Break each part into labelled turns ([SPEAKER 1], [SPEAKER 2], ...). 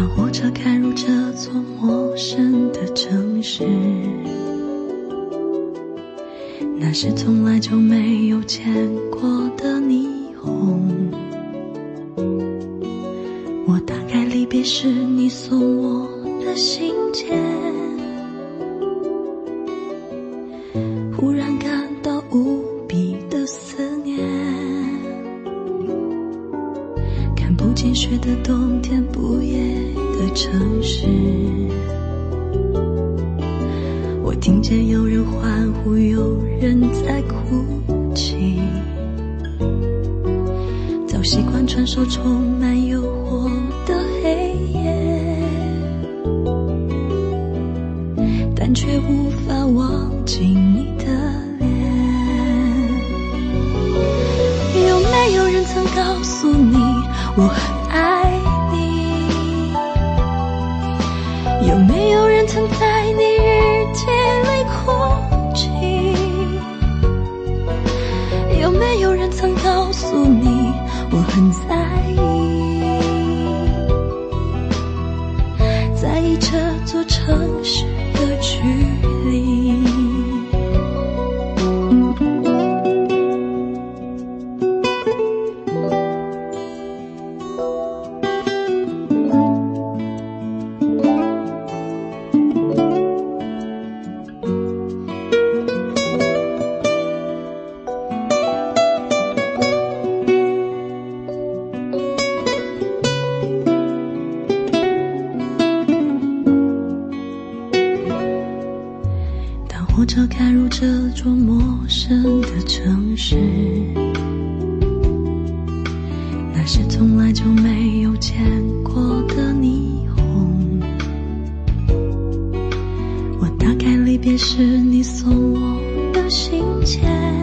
[SPEAKER 1] 当火车开入这座陌生的城市那是从来就没有见过的霓虹我打开离别时你送我的信件的城市。那是从来就没有见过的霓虹。我打开离别时你送我的信件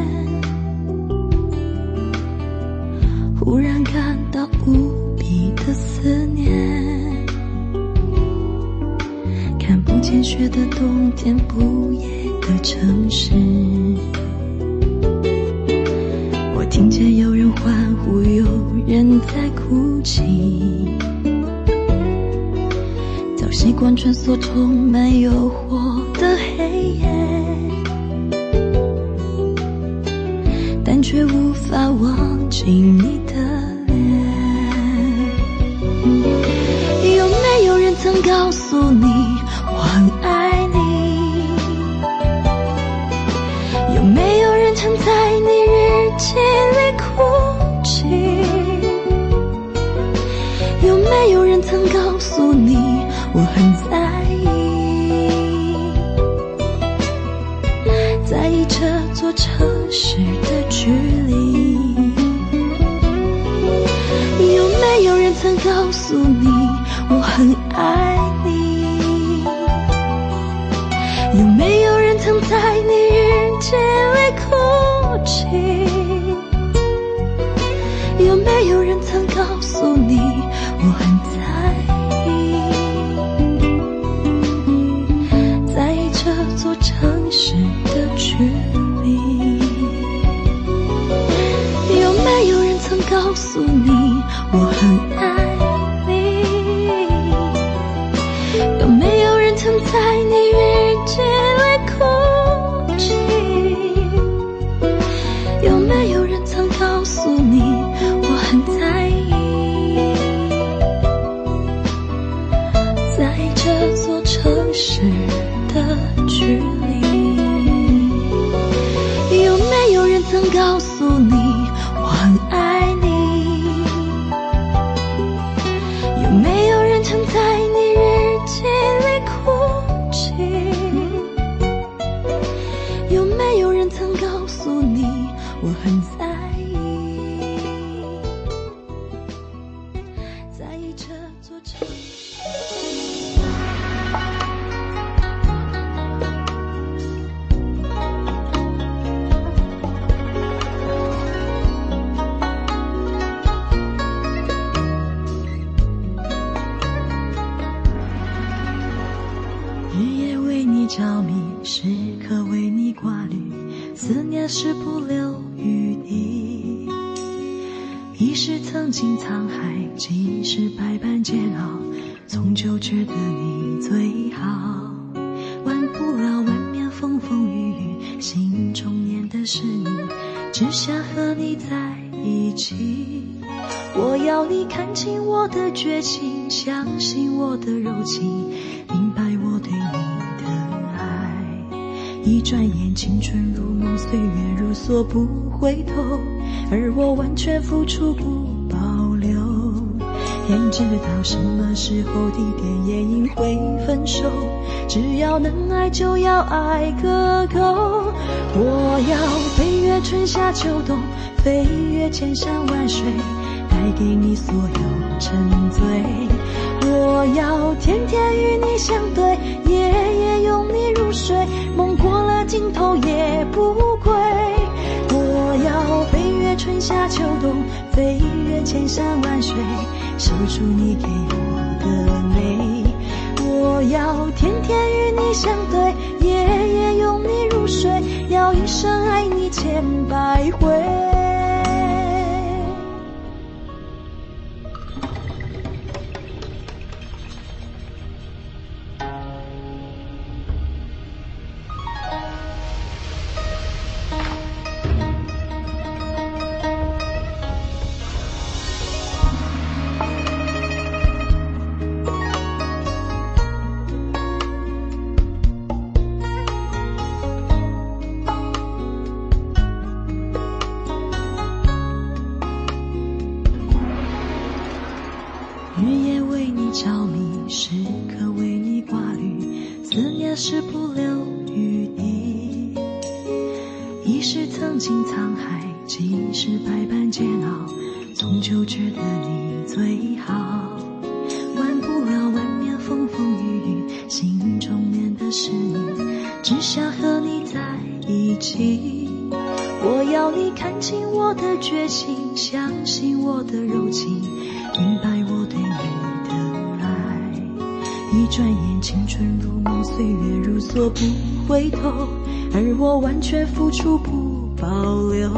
[SPEAKER 1] 而我完全付出不保留。天知道什么时候、地点、原因会分手，只要能爱，就要爱个够。我要飞越春夏秋冬，飞越千山万水。带给你所有沉醉，我要天天与你相对，夜夜拥你入睡，梦过了尽头也不归。春夏秋冬，飞越千山万水，守住你给我的美。我要天天与你相对，夜夜拥你入睡，要一生爱你千百回。付出不保留，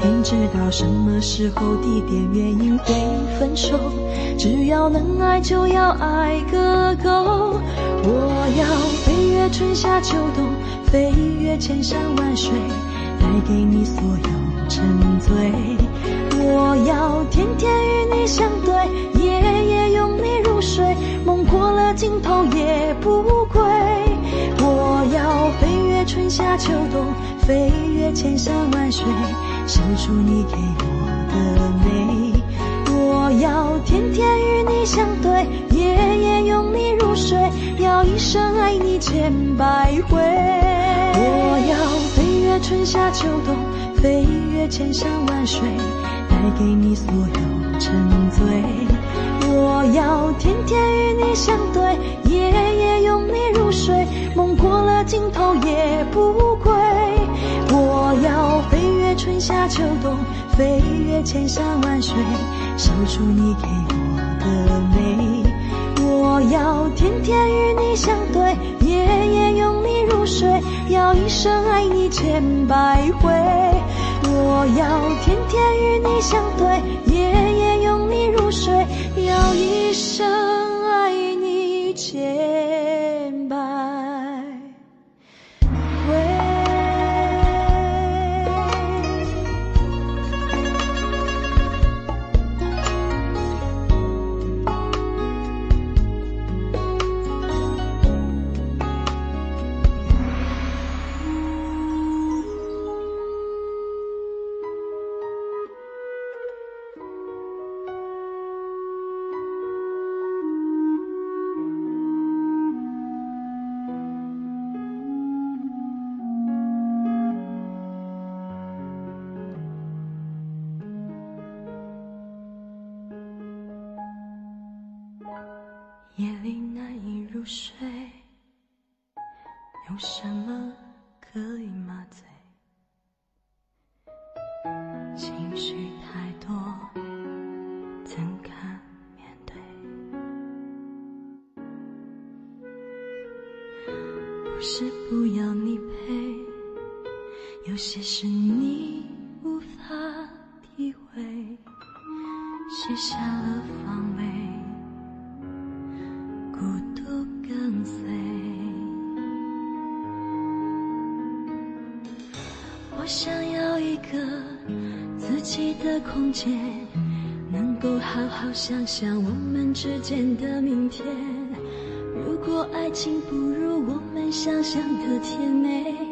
[SPEAKER 1] 天知道什么时候、地点、原因会分手。只要能爱，就要爱个够。我要飞越春夏秋冬，飞越千山万水，带给你所有沉醉。我要天天与你相对，夜夜拥你入睡，梦过了尽头也不归。要飞越春夏秋冬，飞越千山万水，守住你给我的美。我要天天与你相对，夜夜拥你入睡，要一生爱你千百回。我要飞越春夏秋冬，飞越千山万水，带给你所有沉醉。我要天天与你相对，夜夜拥你入睡，梦过了尽头也不归。我要飞越春夏秋冬，飞越千山万水，守住你给我的美。我要天天与你相对，夜夜拥你入睡，要一生爱你千百回。我要天天与你相对，夜夜拥你入睡，要一生什想。想想我们之间的明天如果爱情不如我们想象的甜美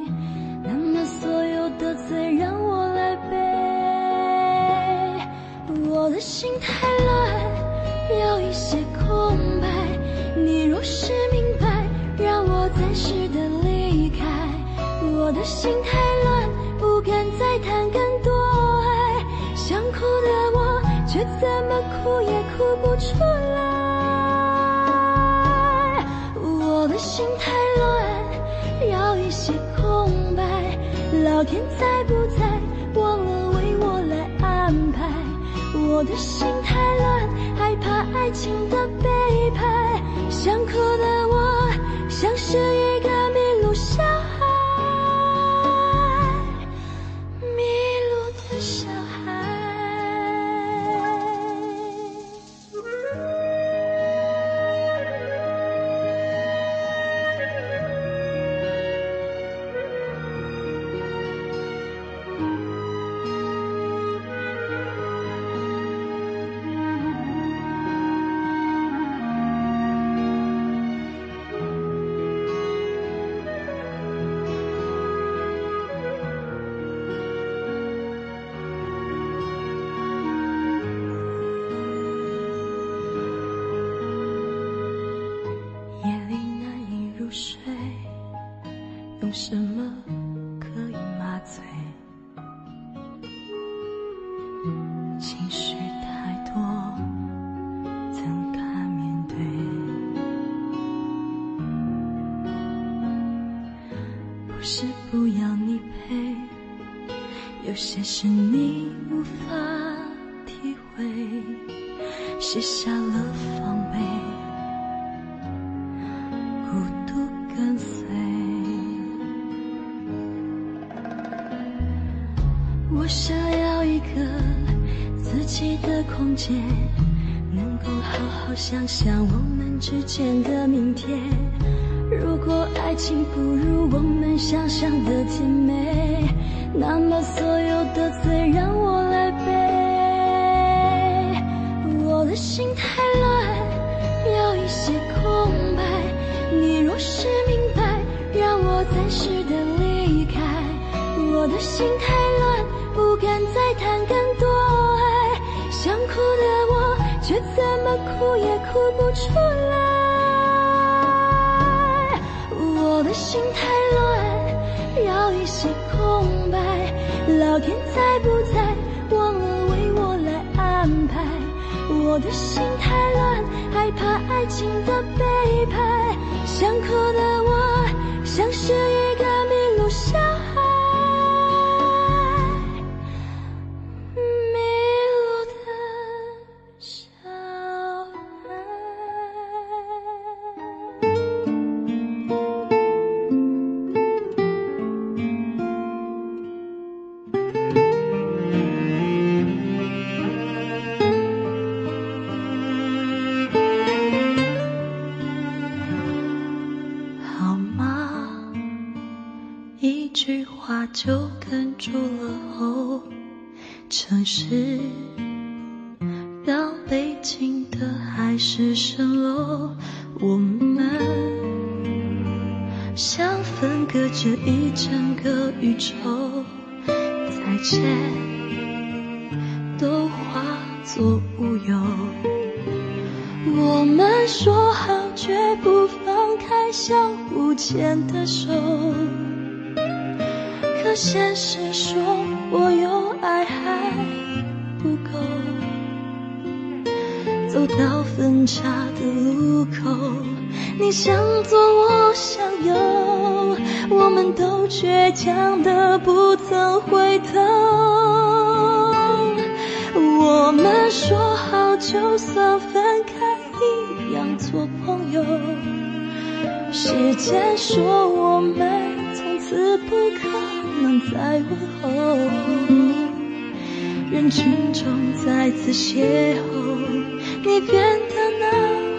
[SPEAKER 1] 卸下了防备，孤独跟随。我想要一个自己的空间，能够好好想想我们之间的明天。如果爱情不如我们想象的甜美，那么所有的罪让。老天在不在，忘了为我来安排，我的心太乱，害怕爱情的背叛，想哭的我像是一个迷路小孩。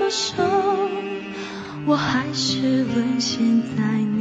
[SPEAKER 1] 手我还是沦陷在你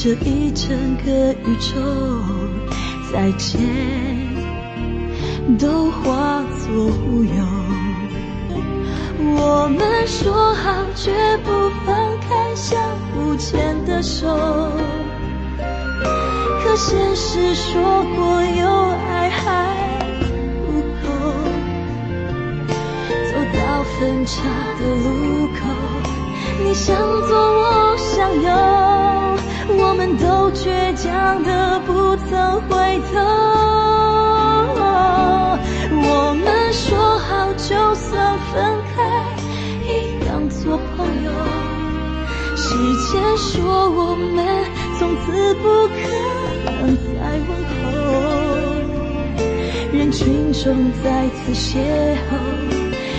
[SPEAKER 1] 这一整个宇宙，再见都化作乌有。我们说好绝不放开相互牵的手，可现实说过有爱还不够。走到分岔的路口，你向左我向右，我们都倔强的不曾回头。我们说好，就算分开，亦当做朋友。时间说我们从此不可能再问候。人群中再次邂逅，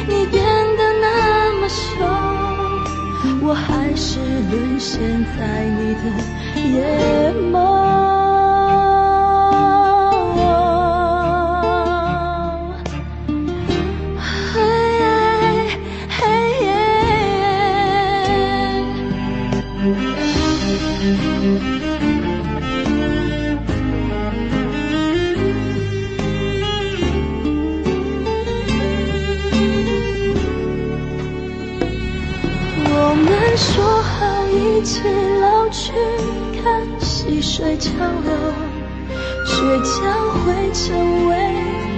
[SPEAKER 1] 你变得那么瘦，我还是沦陷在你的眼眸。嘿嘿我们说好一起，细水长流，却将会成为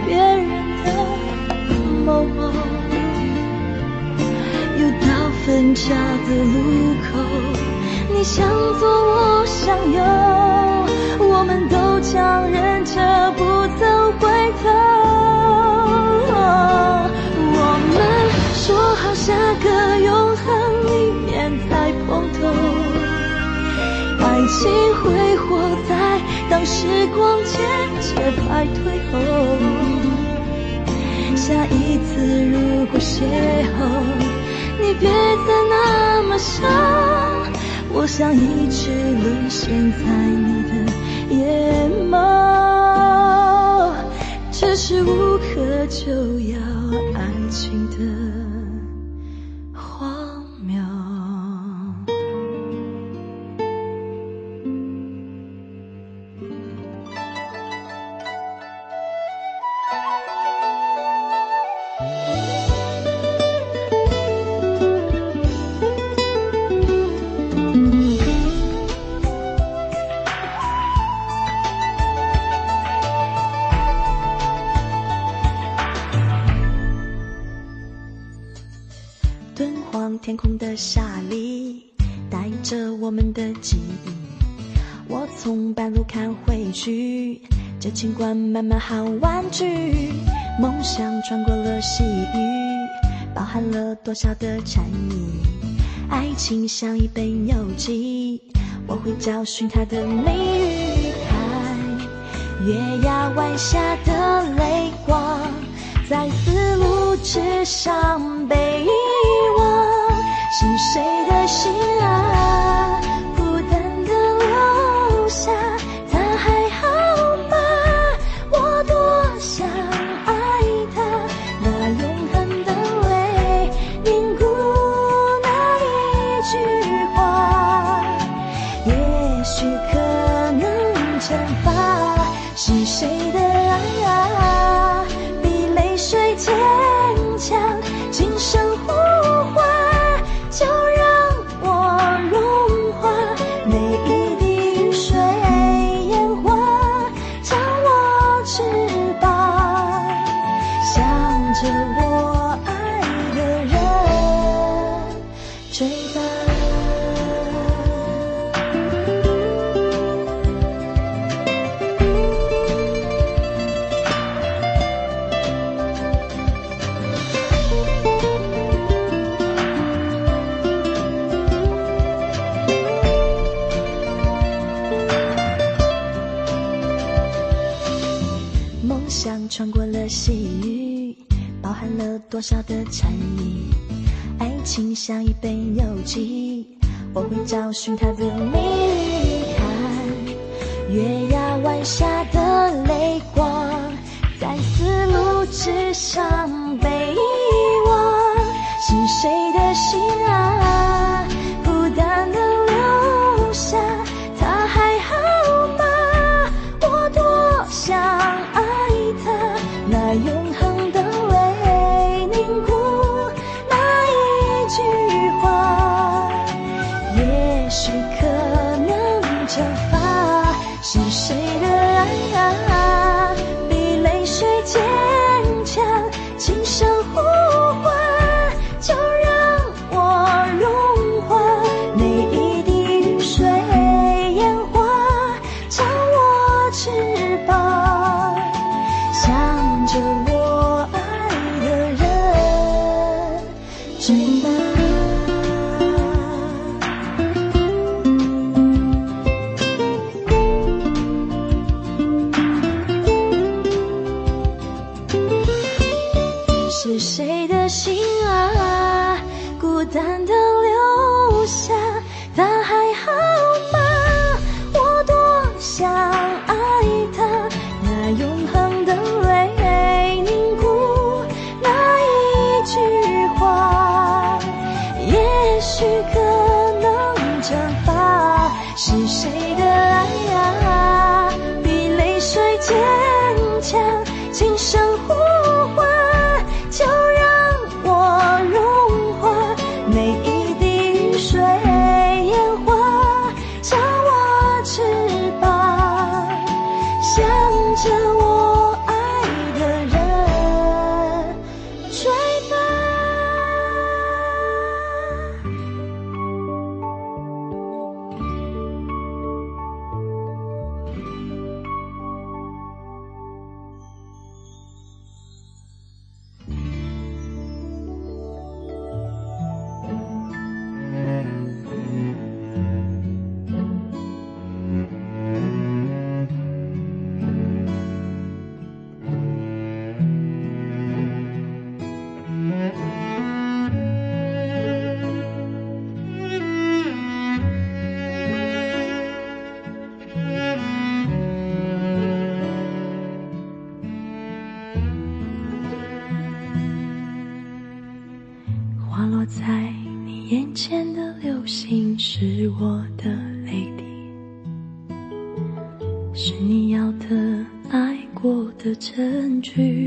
[SPEAKER 1] 别人的某某。又到分岔的路口，你向左，我向右，我们都强忍着不曾回头。我们说好下个永恒里面再碰头，爱情挥霍在当时光渐渐败退后。下一次如果邂逅，你别再那么伤，我想一直沦陷在你的眼眸，只是无可救药
[SPEAKER 2] 像穿过了细雨，包含了多少的禅意？爱情像一本游记，我会找寻它的谜语看月牙湾下的泪光，在丝路之上被遗忘。是谁的心啊，小小的蝉鸣，爱情像一本游记，我会找寻它的秘密。看月牙湾下的泪光，在丝路之上。的证据。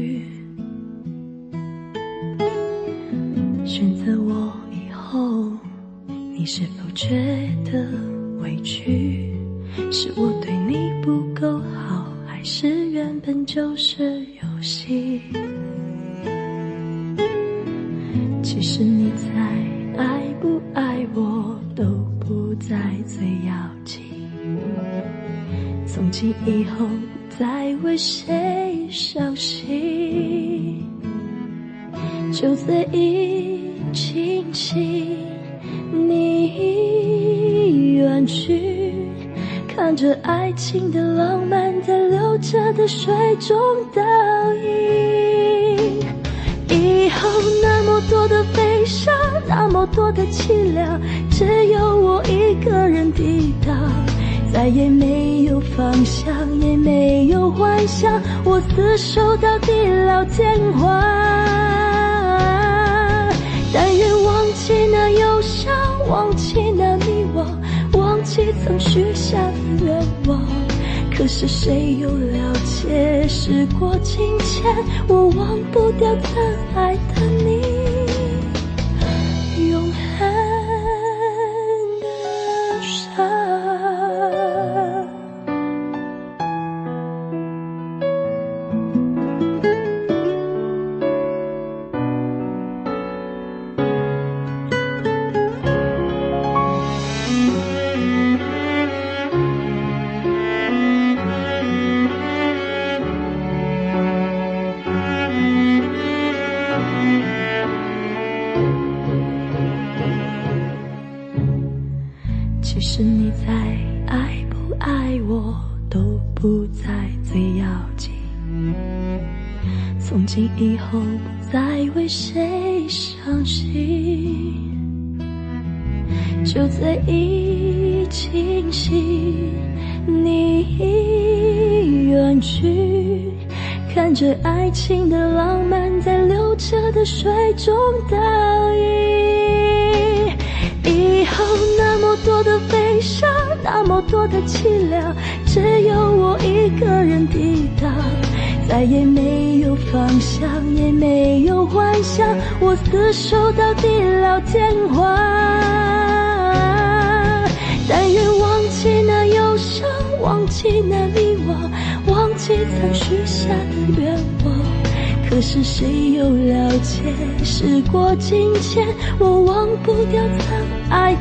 [SPEAKER 2] 曾许下的愿望，可是谁又了解？时过境迁，我忘不掉曾爱的你。
[SPEAKER 1] 是谁又了解？时过境迁，我忘不掉曾爱。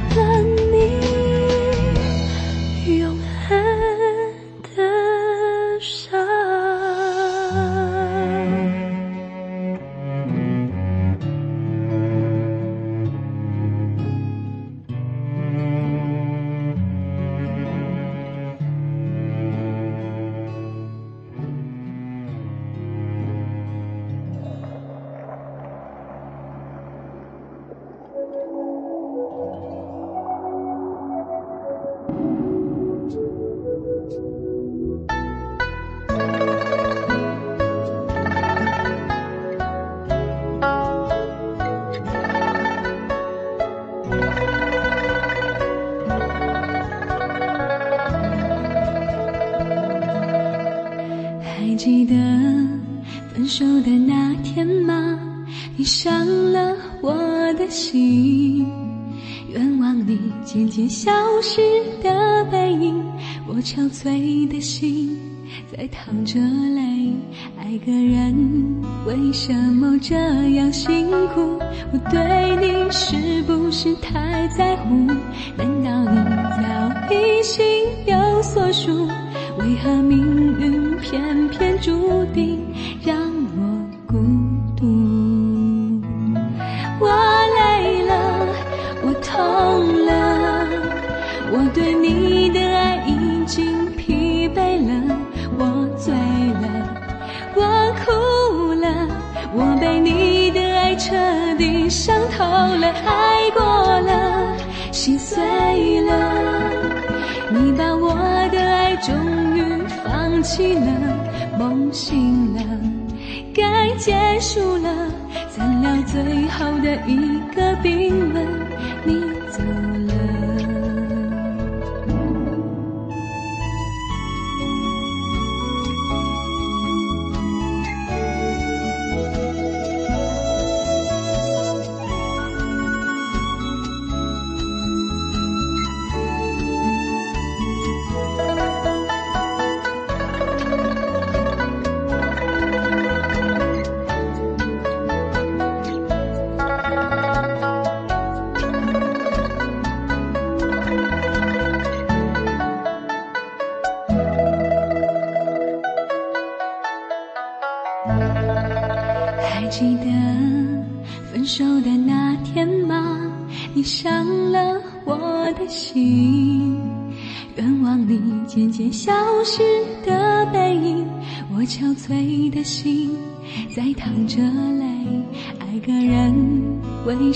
[SPEAKER 1] 在淌着泪爱个人为什么这样辛苦？我对你是不是太在乎？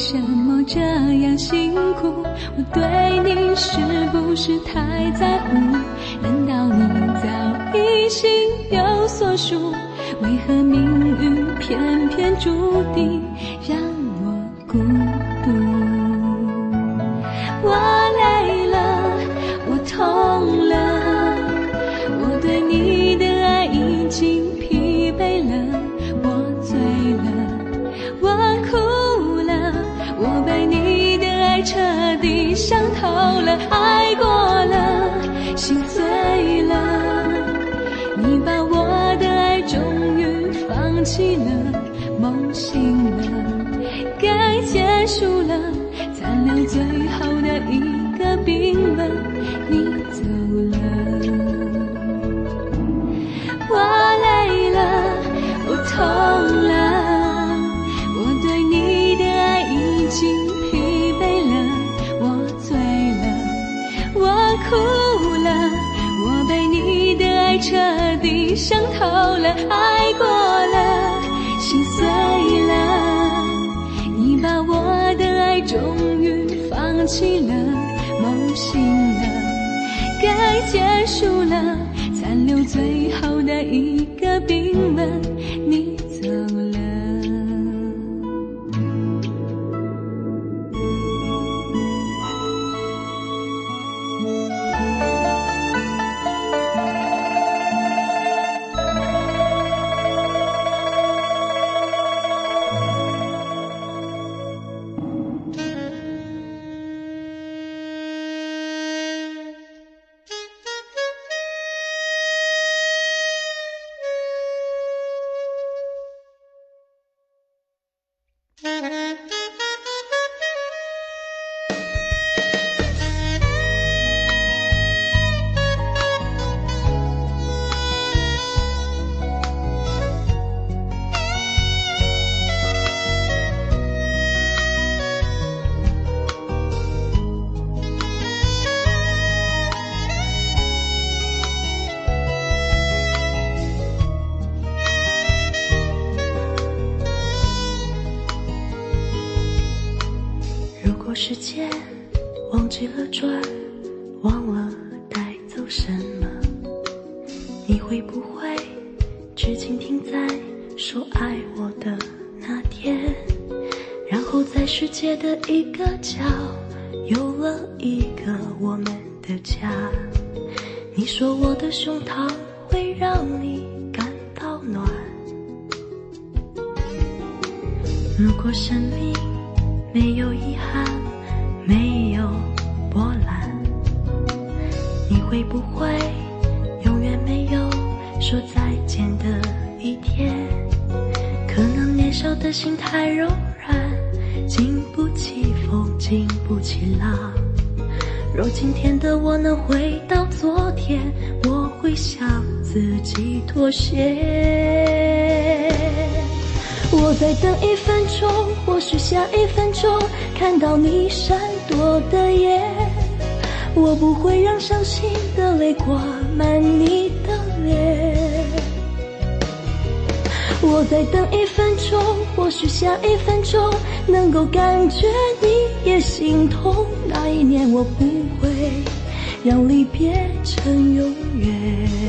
[SPEAKER 1] 为什么这样辛苦？我对你是不是太在乎？难道你早已心有所属？为何命运偏偏注定？伤透了，爱过了，心碎了，你把我的爱终于放弃了，梦醒了，该结束了，残留最后的一个冰冷。
[SPEAKER 2] 的家？你说我的胸膛会让你感到暖。如果生命没有遗憾，没有波澜，你会不会永远没有说再见的一天？可能年少的心太柔软，经不起风，经不起浪。若今天的我能回到昨天，我会向自己妥协。我在等一分钟，或许下一分钟看到你闪躲的眼，我不会让伤心的泪挂满你的脸。我在等一分钟，或许下一分钟能够感觉你也心痛。那一年我不让离别成永远。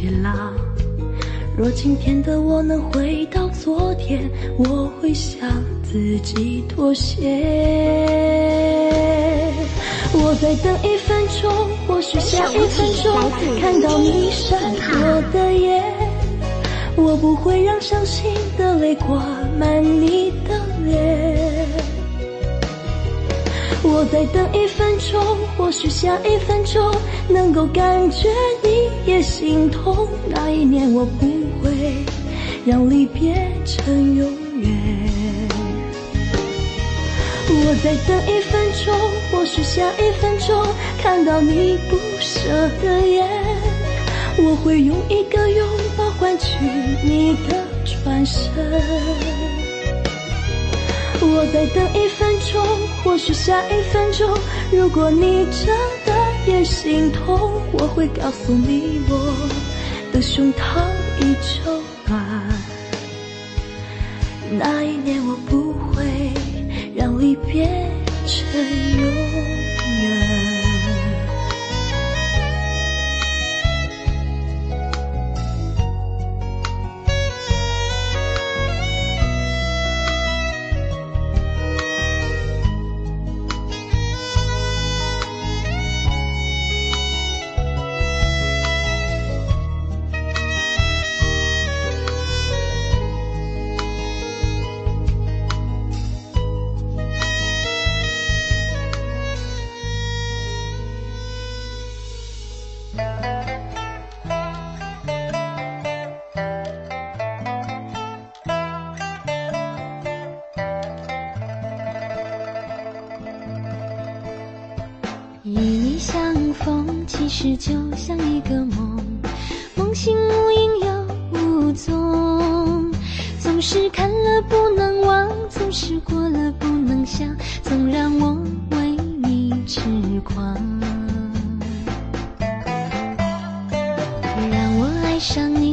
[SPEAKER 2] 起浪。若今天的我能回到昨天，我会向自己妥协。我在等一分钟，或许下一分钟看到你闪躲的眼，我不会让伤心的泪挂满你的脸。我在等一分钟，或许下一分钟能够感觉你也心痛。那一年我不会让离别成永远。我在等一分钟，或许下一分钟看到你不舍的眼，我会用一个拥抱换取你的转身。我在等一分钟，或许下一分钟，如果你真的点心痛，我会告诉你我的胸膛依旧暖。那一年我不会。让离别成永与
[SPEAKER 1] 你相逢其实就像一个梦梦醒无影又无踪。总是看了不能忘总是过了不能想总让我为你痴狂。让我爱上你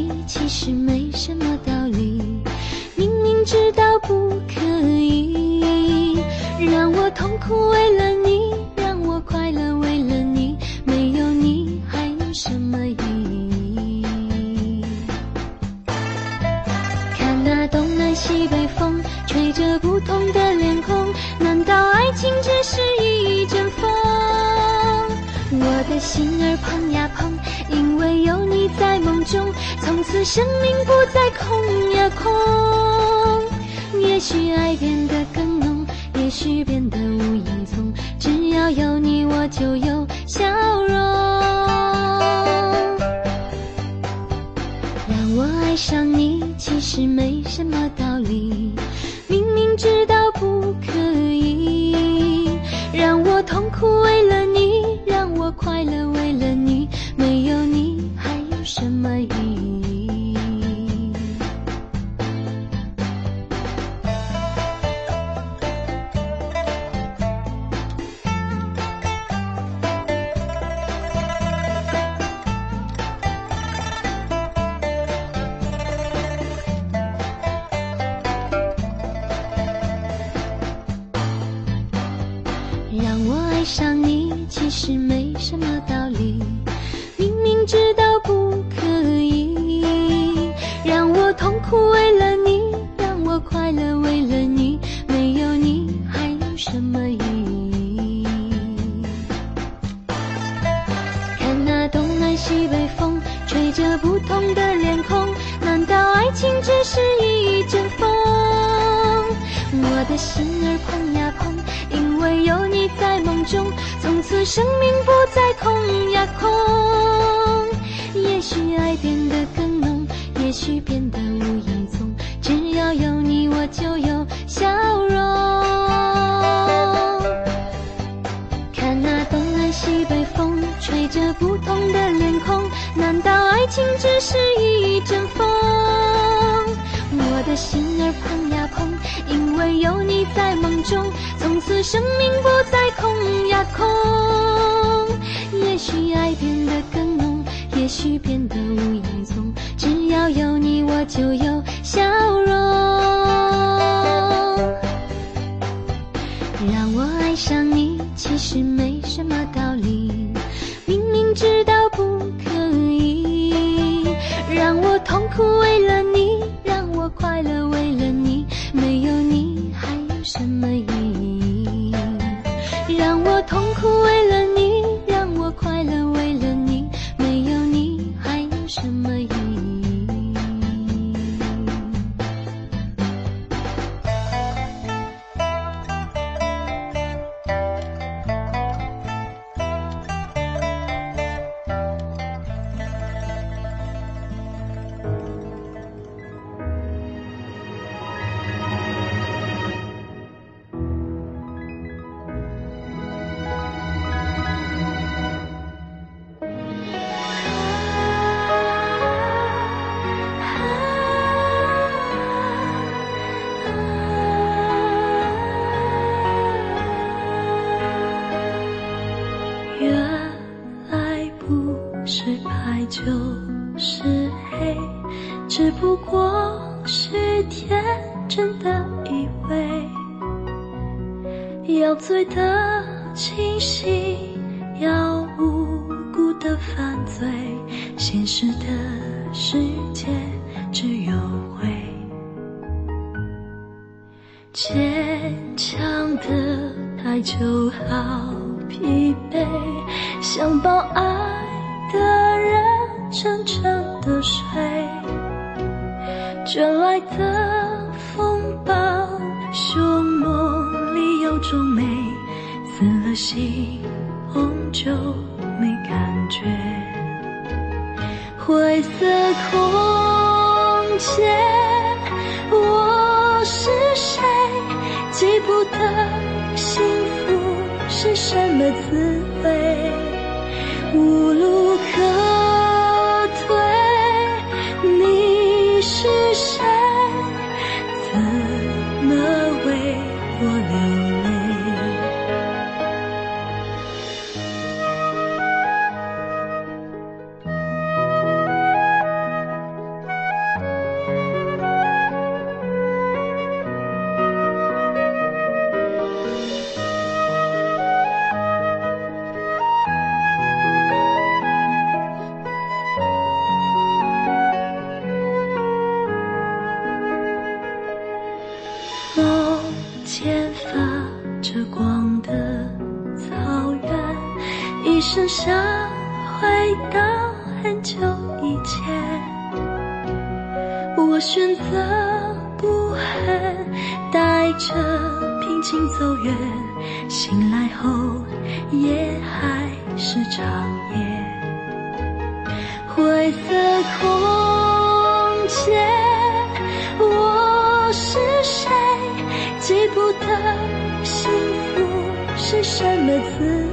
[SPEAKER 1] 剩下回到很久以前。我选择不恨，带着平静走远。醒来后，夜还是长夜。灰色空间，我是谁？记不得幸福是什么滋味。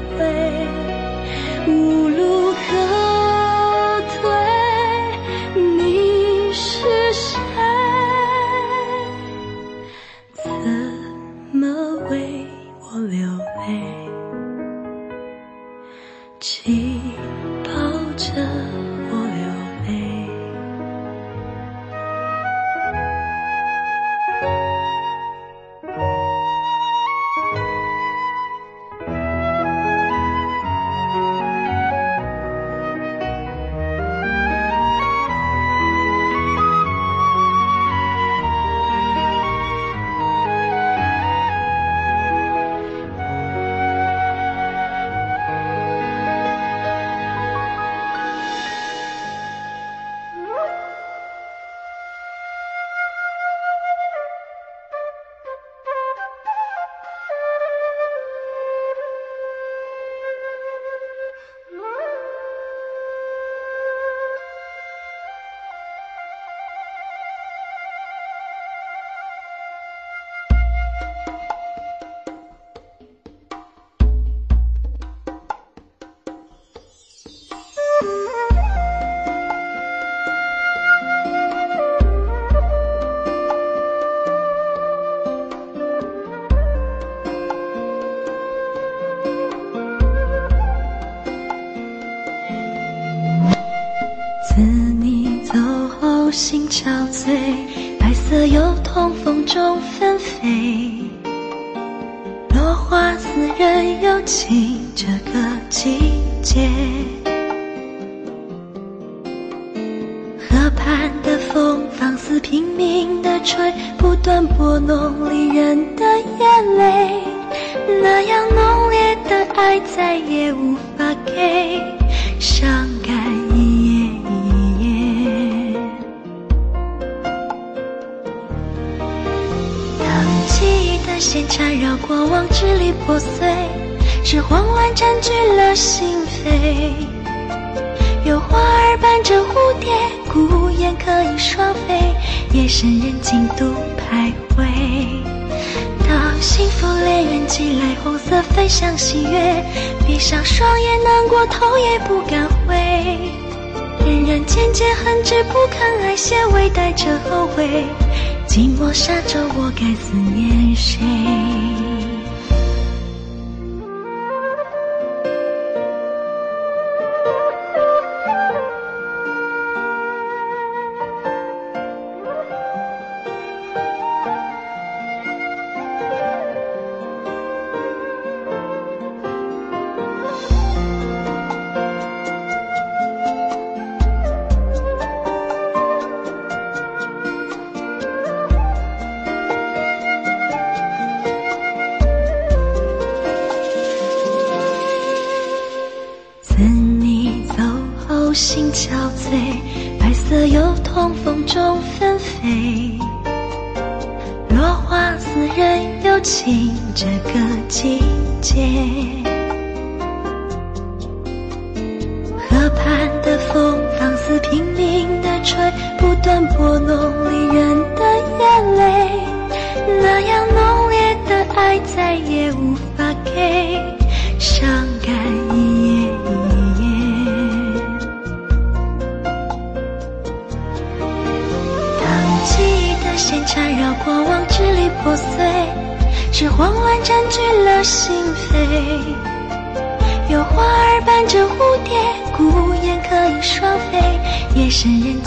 [SPEAKER 1] 也不敢回仍然渐渐恨之不肯爱谢微带着后悔。
[SPEAKER 2] 寂寞沙洲我该思念谁？
[SPEAKER 1] 憔悴，白色油桐风中纷飞，落花似人有情，这个季节。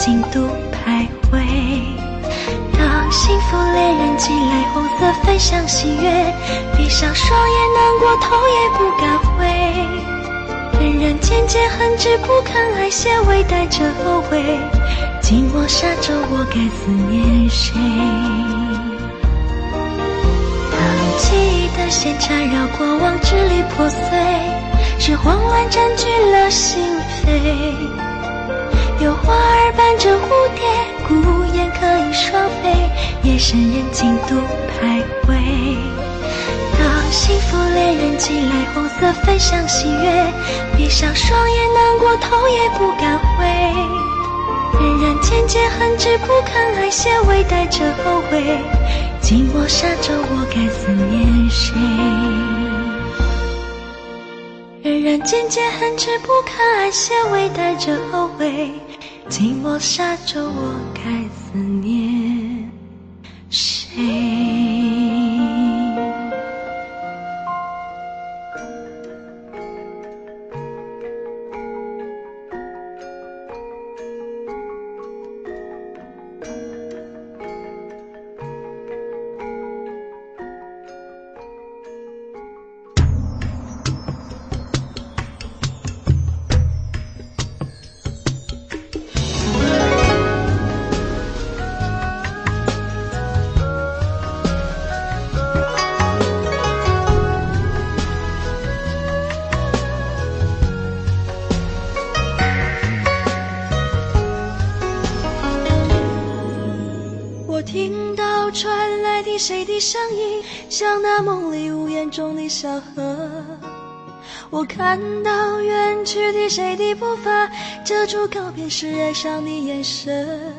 [SPEAKER 1] 深人静独徘徊。当幸福恋人寄来红色分享喜悦，闭上双眼难过头也不敢回。人人渐渐恨之不肯爱，些微带着后悔。寂寞沙洲，我该思念谁？当记忆的线缠绕过往，支离破碎，是慌乱占据了心扉。有花儿伴着蝴蝶，孤雁可以双飞，夜深人静独徘徊。当幸福恋人寄来红色分享喜悦，闭上双眼难过头也不敢回。仍然渐渐恨之不堪，爱些微带着后悔。寂寞沙洲，我该思念谁？仍然渐渐恨之不堪，爱些微带着后悔。寂寞沙洲，我该思念谁？我看到远去的谁的步伐，遮住告别时哀伤的眼神。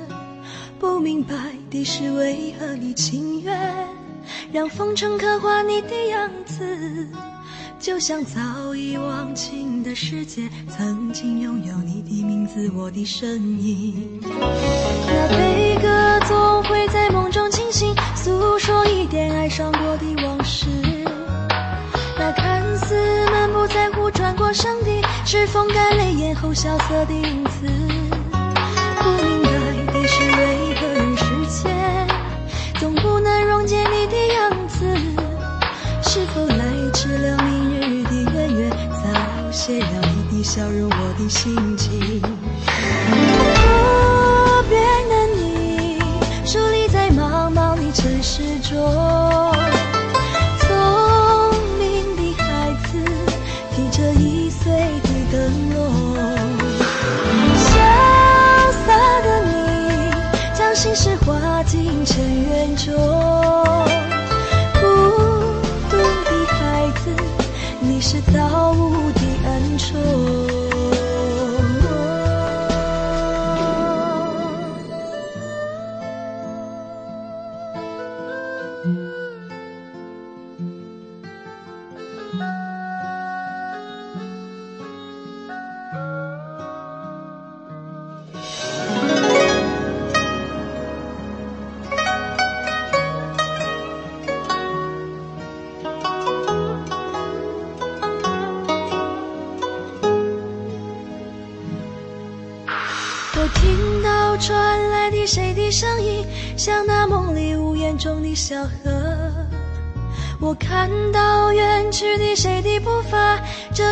[SPEAKER 1] 不明白的是为何你情愿让风尘刻画你的样子，就像早已忘情的世界，曾经拥有你的名字，我的身影。那悲歌总会在梦中惊醒。诉说一点爱上过的往不在乎转过身的，是风干泪眼后萧瑟的影子。不明白的是为何人世间总不能溶解你的样子？是否来迟了明日的圆月，早谢了你的笑容，我的心情。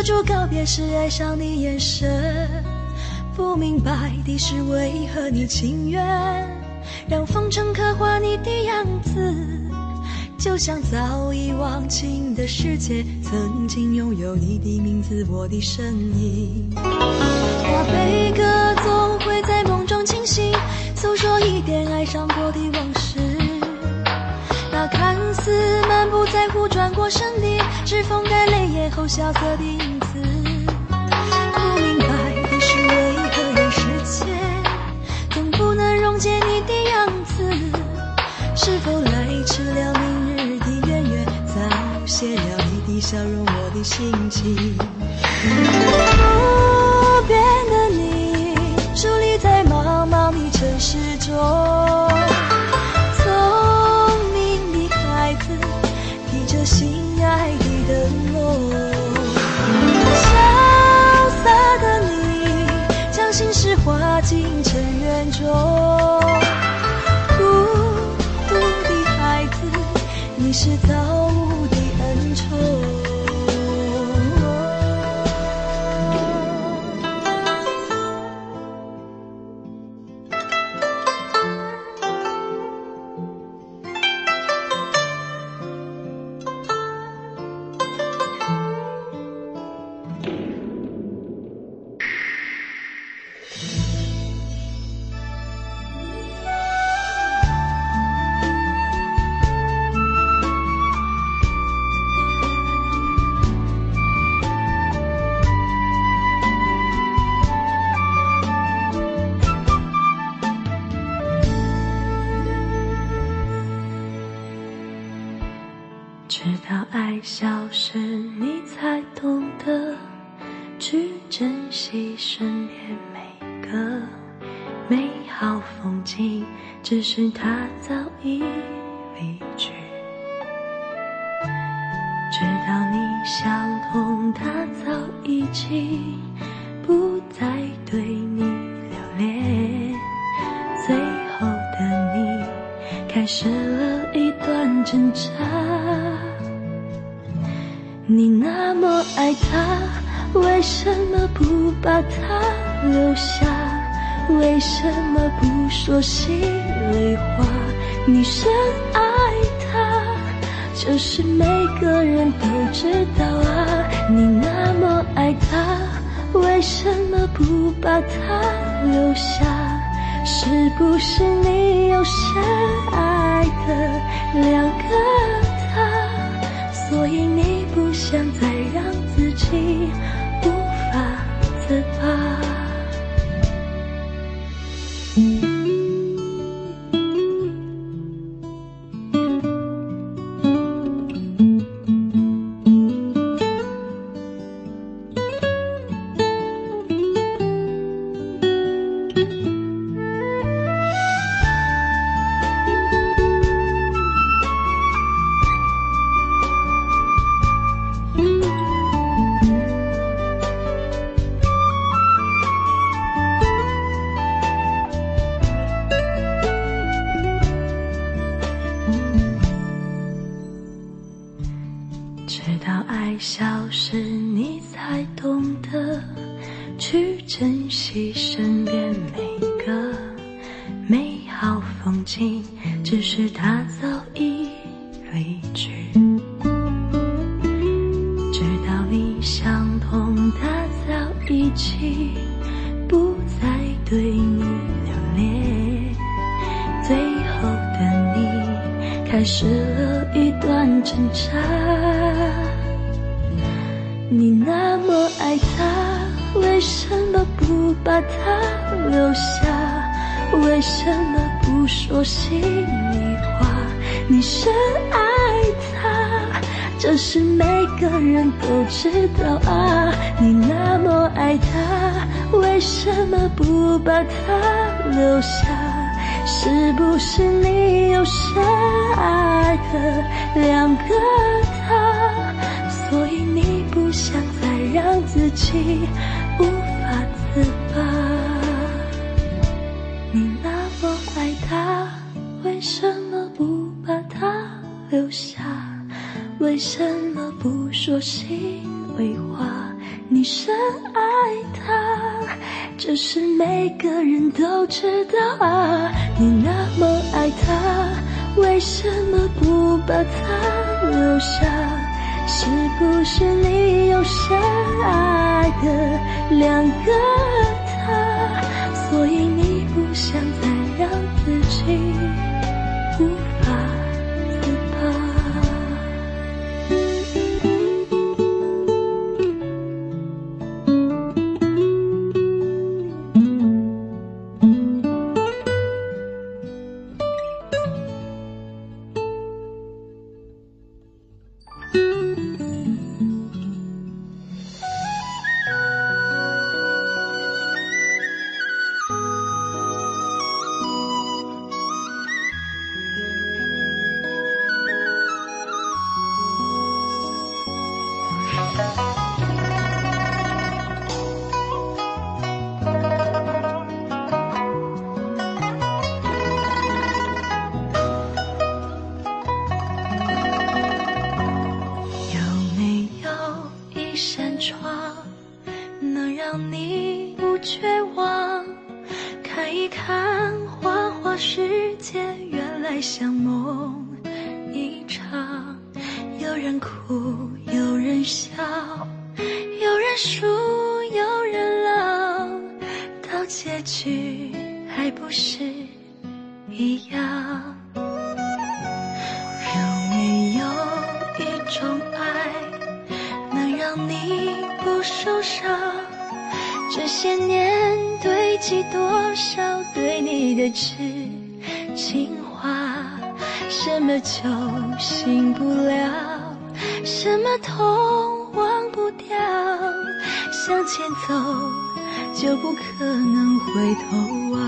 [SPEAKER 1] 住告别时哀伤的眼神。不明白的是为何你情愿让风尘刻画你的样子，就像早已忘情的世界，曾经拥有你的名字，我的身影。那悲歌总会在梦中惊醒。诉说一点爱上过的往看似满不在乎转过身的，是风干泪眼后萧瑟的影子。不明白的是为何人世间总不能溶解你的样子？是否来迟了明日的圆圆，早谢了你的笑容，我的心情。
[SPEAKER 2] 说心里话？你深爱他，这是每个人都知道啊。你那么爱他，为什么不把他留下？是不是你有深爱的两个他？所以你不想再让自己无法自拔。的人都知道啊，你那么爱他，为什么不把他留下？是不是你有深爱的两个他？所以你不想再让自己无法自拔？你那么爱他，为什么不把他留下？为什么不说心？里话，你深爱他，这是每个人都知道啊。你那么爱他，为什么不把他留下？是不是你有深爱的两个
[SPEAKER 1] 花花世界，原来像梦一场。有人哭，有人笑，有人输，有人老，到结局还不是一样？有没有一种爱，能让你不受伤？这些年堆积多少你的痴情话？什么酒醒不了，什么痛忘不掉，向前走就不可能回头望。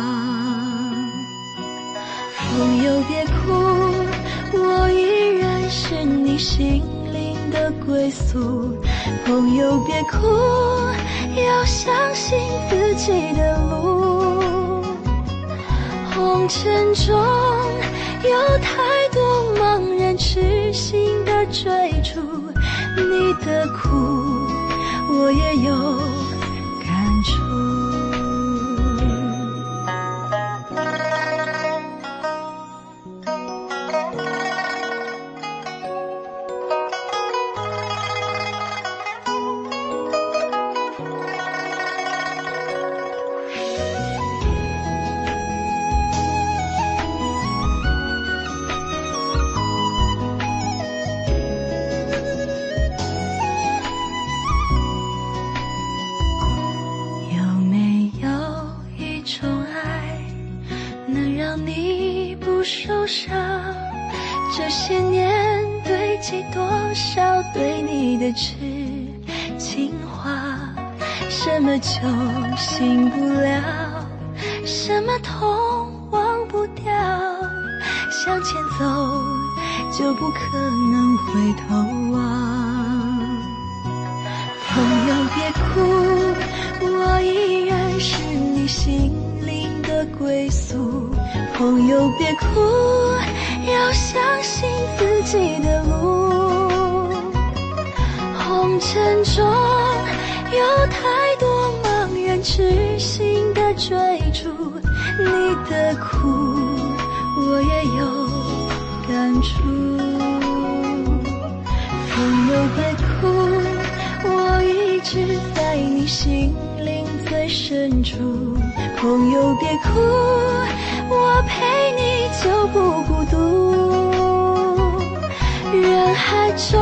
[SPEAKER 1] 朋友别哭，我依然是你心灵的归宿。朋友别哭，要相信自己的路。红尘中。有太多茫然痴心的追逐，你的苦我也有痴情话，什么酒醒不了，什么痛忘不掉，向前走就不可能回头望。朋友别哭，我依然是你心灵的归宿。朋友别哭，要相信自己的路。红尘中有太多茫然痴心的追逐，你的苦我也有感触。朋友别哭，我一直在你心灵最深处。朋友别哭，我陪你就不孤独。人海中。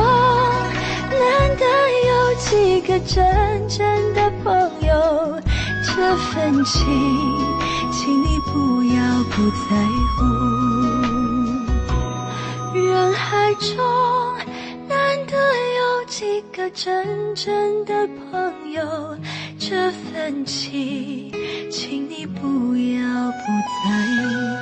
[SPEAKER 1] 难得有几个真正的朋友，这份情，请你不要不在乎。人海中难得有几个真正的朋友，这份情，请你不要不在乎。